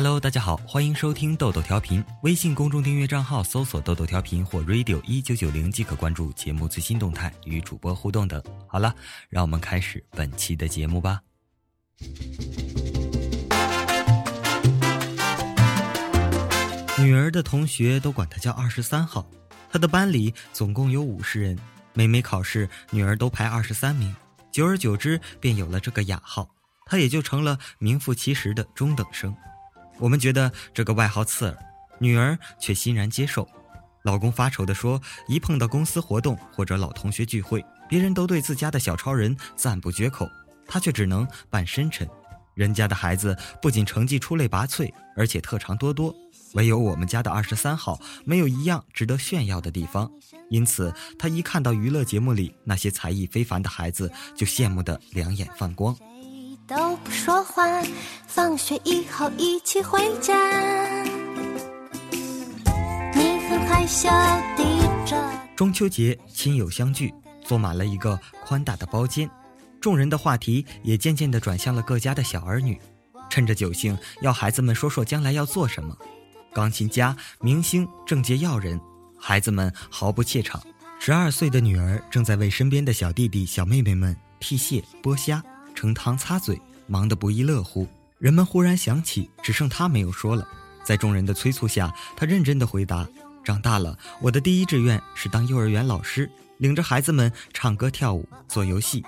Hello，大家好，欢迎收听豆豆调频。微信公众订阅账号搜索“豆豆调频”或 “radio 一九九零”即可关注节目最新动态与主播互动等。好了，让我们开始本期的节目吧。女儿的同学都管她叫二十三号，她的班里总共有五十人，每每考试，女儿都排二十三名，久而久之便有了这个雅号，她也就成了名副其实的中等生。我们觉得这个外号刺耳，女儿却欣然接受。老公发愁地说：“一碰到公司活动或者老同学聚会，别人都对自家的小超人赞不绝口，他却只能扮深沉。人家的孩子不仅成绩出类拔萃，而且特长多多，唯有我们家的二十三号没有一样值得炫耀的地方。因此，他一看到娱乐节目里那些才艺非凡的孩子，就羡慕得两眼放光。”都不说话，放学以后一起回家。你很害羞，低着。中秋节，亲友相聚，坐满了一个宽大的包间，众人的话题也渐渐的转向了各家的小儿女。趁着酒兴，要孩子们说说将来要做什么。钢琴家、明星、政界要人，孩子们毫不怯场。十二岁的女儿正在为身边的小弟弟、小妹妹们剔蟹、剥虾。盛汤擦嘴，忙得不亦乐乎。人们忽然想起，只剩他没有说了。在众人的催促下，他认真的回答：“长大了，我的第一志愿是当幼儿园老师，领着孩子们唱歌跳舞、做游戏。”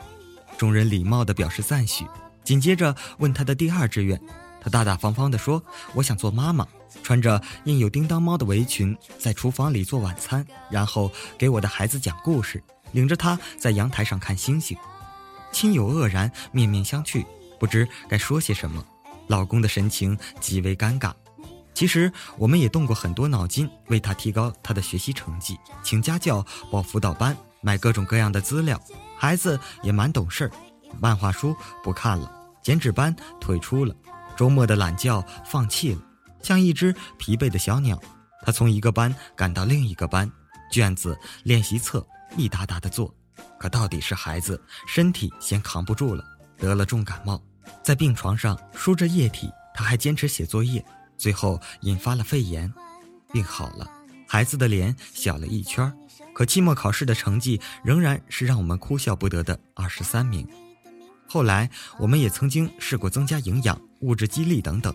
众人礼貌地表示赞许。紧接着问他的第二志愿，他大大方方地说：“我想做妈妈，穿着印有叮当猫的围裙，在厨房里做晚餐，然后给我的孩子讲故事，领着他在阳台上看星星。”亲友愕然，面面相觑，不知该说些什么。老公的神情极为尴尬。其实我们也动过很多脑筋，为他提高他的学习成绩，请家教、报辅导班、买各种各样的资料。孩子也蛮懂事儿，漫画书不看了，剪纸班退出了，周末的懒觉放弃了，像一只疲惫的小鸟，他从一个班赶到另一个班，卷子、练习册一沓沓的做。可到底是孩子身体先扛不住了，得了重感冒，在病床上输着液体，他还坚持写作业，最后引发了肺炎，病好了，孩子的脸小了一圈，可期末考试的成绩仍然是让我们哭笑不得的二十三名。后来我们也曾经试过增加营养、物质激励等等，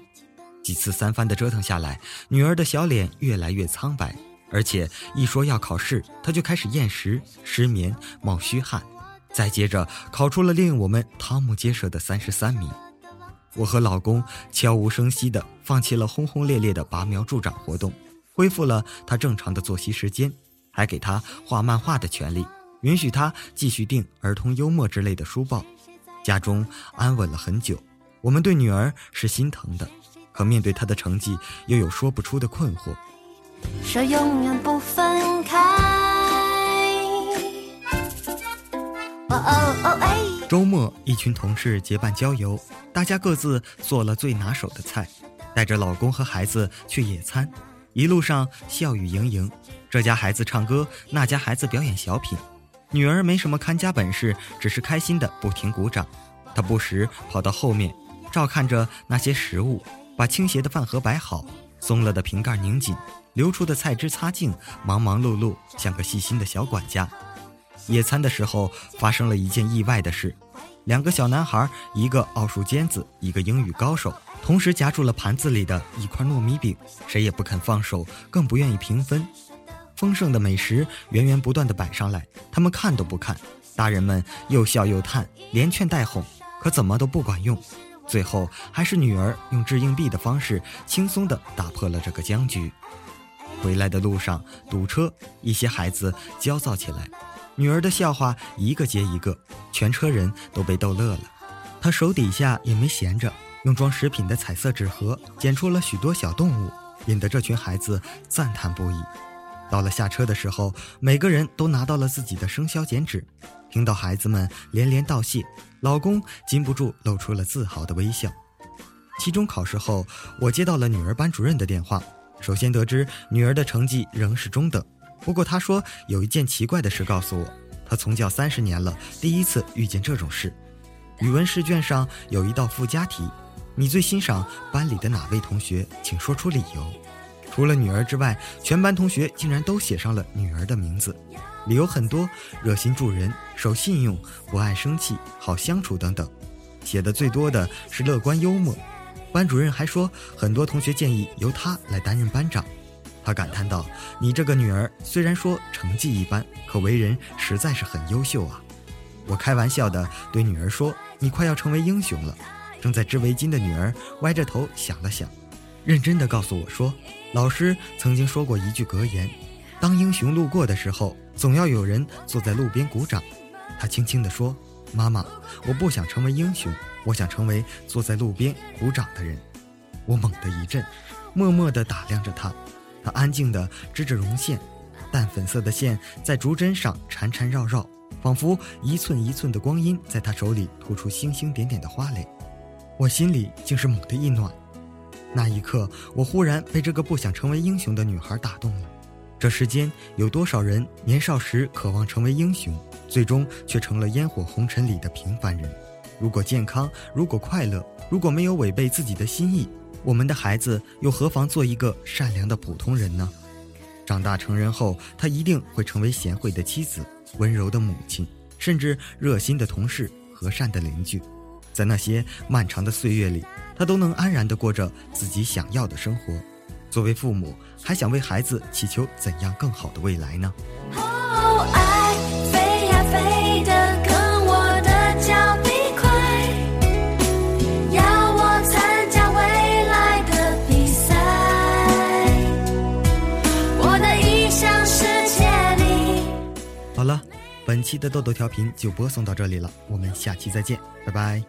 几次三番的折腾下来，女儿的小脸越来越苍白。而且一说要考试，他就开始厌食、失眠、冒虚汗，再接着考出了令我们瞠目结舌的三十三名。我和老公悄无声息地放弃了轰轰烈烈的拔苗助长活动，恢复了他正常的作息时间，还给他画漫画的权利，允许他继续订儿童幽默之类的书报。家中安稳了很久，我们对女儿是心疼的，可面对她的成绩，又有说不出的困惑。说永远不分开。哦哦哦哎！周末，一群同事结伴郊游，大家各自做了最拿手的菜，带着老公和孩子去野餐，一路上笑语盈盈。这家孩子唱歌，那家孩子表演小品，女儿没什么看家本事，只是开心的不停鼓掌。她不时跑到后面，照看着那些食物，把倾斜的饭盒摆好，松了的瓶盖拧紧。流出的菜汁擦净，忙忙碌碌，像个细心的小管家。野餐的时候发生了一件意外的事：两个小男孩，一个奥数尖子，一个英语高手，同时夹住了盘子里的一块糯米饼，谁也不肯放手，更不愿意平分。丰盛的美食源源不断地摆上来，他们看都不看。大人们又笑又叹，连劝带哄，可怎么都不管用。最后，还是女儿用掷硬币的方式，轻松地打破了这个僵局。回来的路上堵车，一些孩子焦躁起来。女儿的笑话一个接一个，全车人都被逗乐了。她手底下也没闲着，用装食品的彩色纸盒剪出了许多小动物，引得这群孩子赞叹不已。到了下车的时候，每个人都拿到了自己的生肖剪纸。听到孩子们连连道谢，老公禁不住露出了自豪的微笑。期中考试后，我接到了女儿班主任的电话。首先得知女儿的成绩仍是中等，不过她说有一件奇怪的事告诉我，她从教三十年了，第一次遇见这种事。语文试卷上有一道附加题，你最欣赏班里的哪位同学？请说出理由。除了女儿之外，全班同学竟然都写上了女儿的名字，理由很多：热心助人、守信用、不爱生气、好相处等等。写的最多的是乐观幽默。班主任还说，很多同学建议由他来担任班长。他感叹道：“你这个女儿虽然说成绩一般，可为人实在是很优秀啊。”我开玩笑的对女儿说：“你快要成为英雄了。”正在织围巾的女儿歪着头想了想，认真的告诉我说：“老师曾经说过一句格言，当英雄路过的时候，总要有人坐在路边鼓掌。”她轻轻地说：“妈妈，我不想成为英雄，我想成为坐在路边鼓掌的人。”我猛地一震，默默地打量着她。她安静地织着绒线，淡粉色的线在竹针上缠缠绕绕，仿佛一寸一寸的光阴在她手里吐出星星点点的花蕾。我心里竟是猛地一暖，那一刻，我忽然被这个不想成为英雄的女孩打动了。这世间有多少人年少时渴望成为英雄，最终却成了烟火红尘里的平凡人？如果健康，如果快乐，如果没有违背自己的心意，我们的孩子又何妨做一个善良的普通人呢？长大成人后，他一定会成为贤惠的妻子、温柔的母亲，甚至热心的同事、和善的邻居。在那些漫长的岁月里，他都能安然地过着自己想要的生活。作为父母，还想为孩子祈求怎样更好的未来呢？本期的豆豆调频就播送到这里了，我们下期再见，拜拜。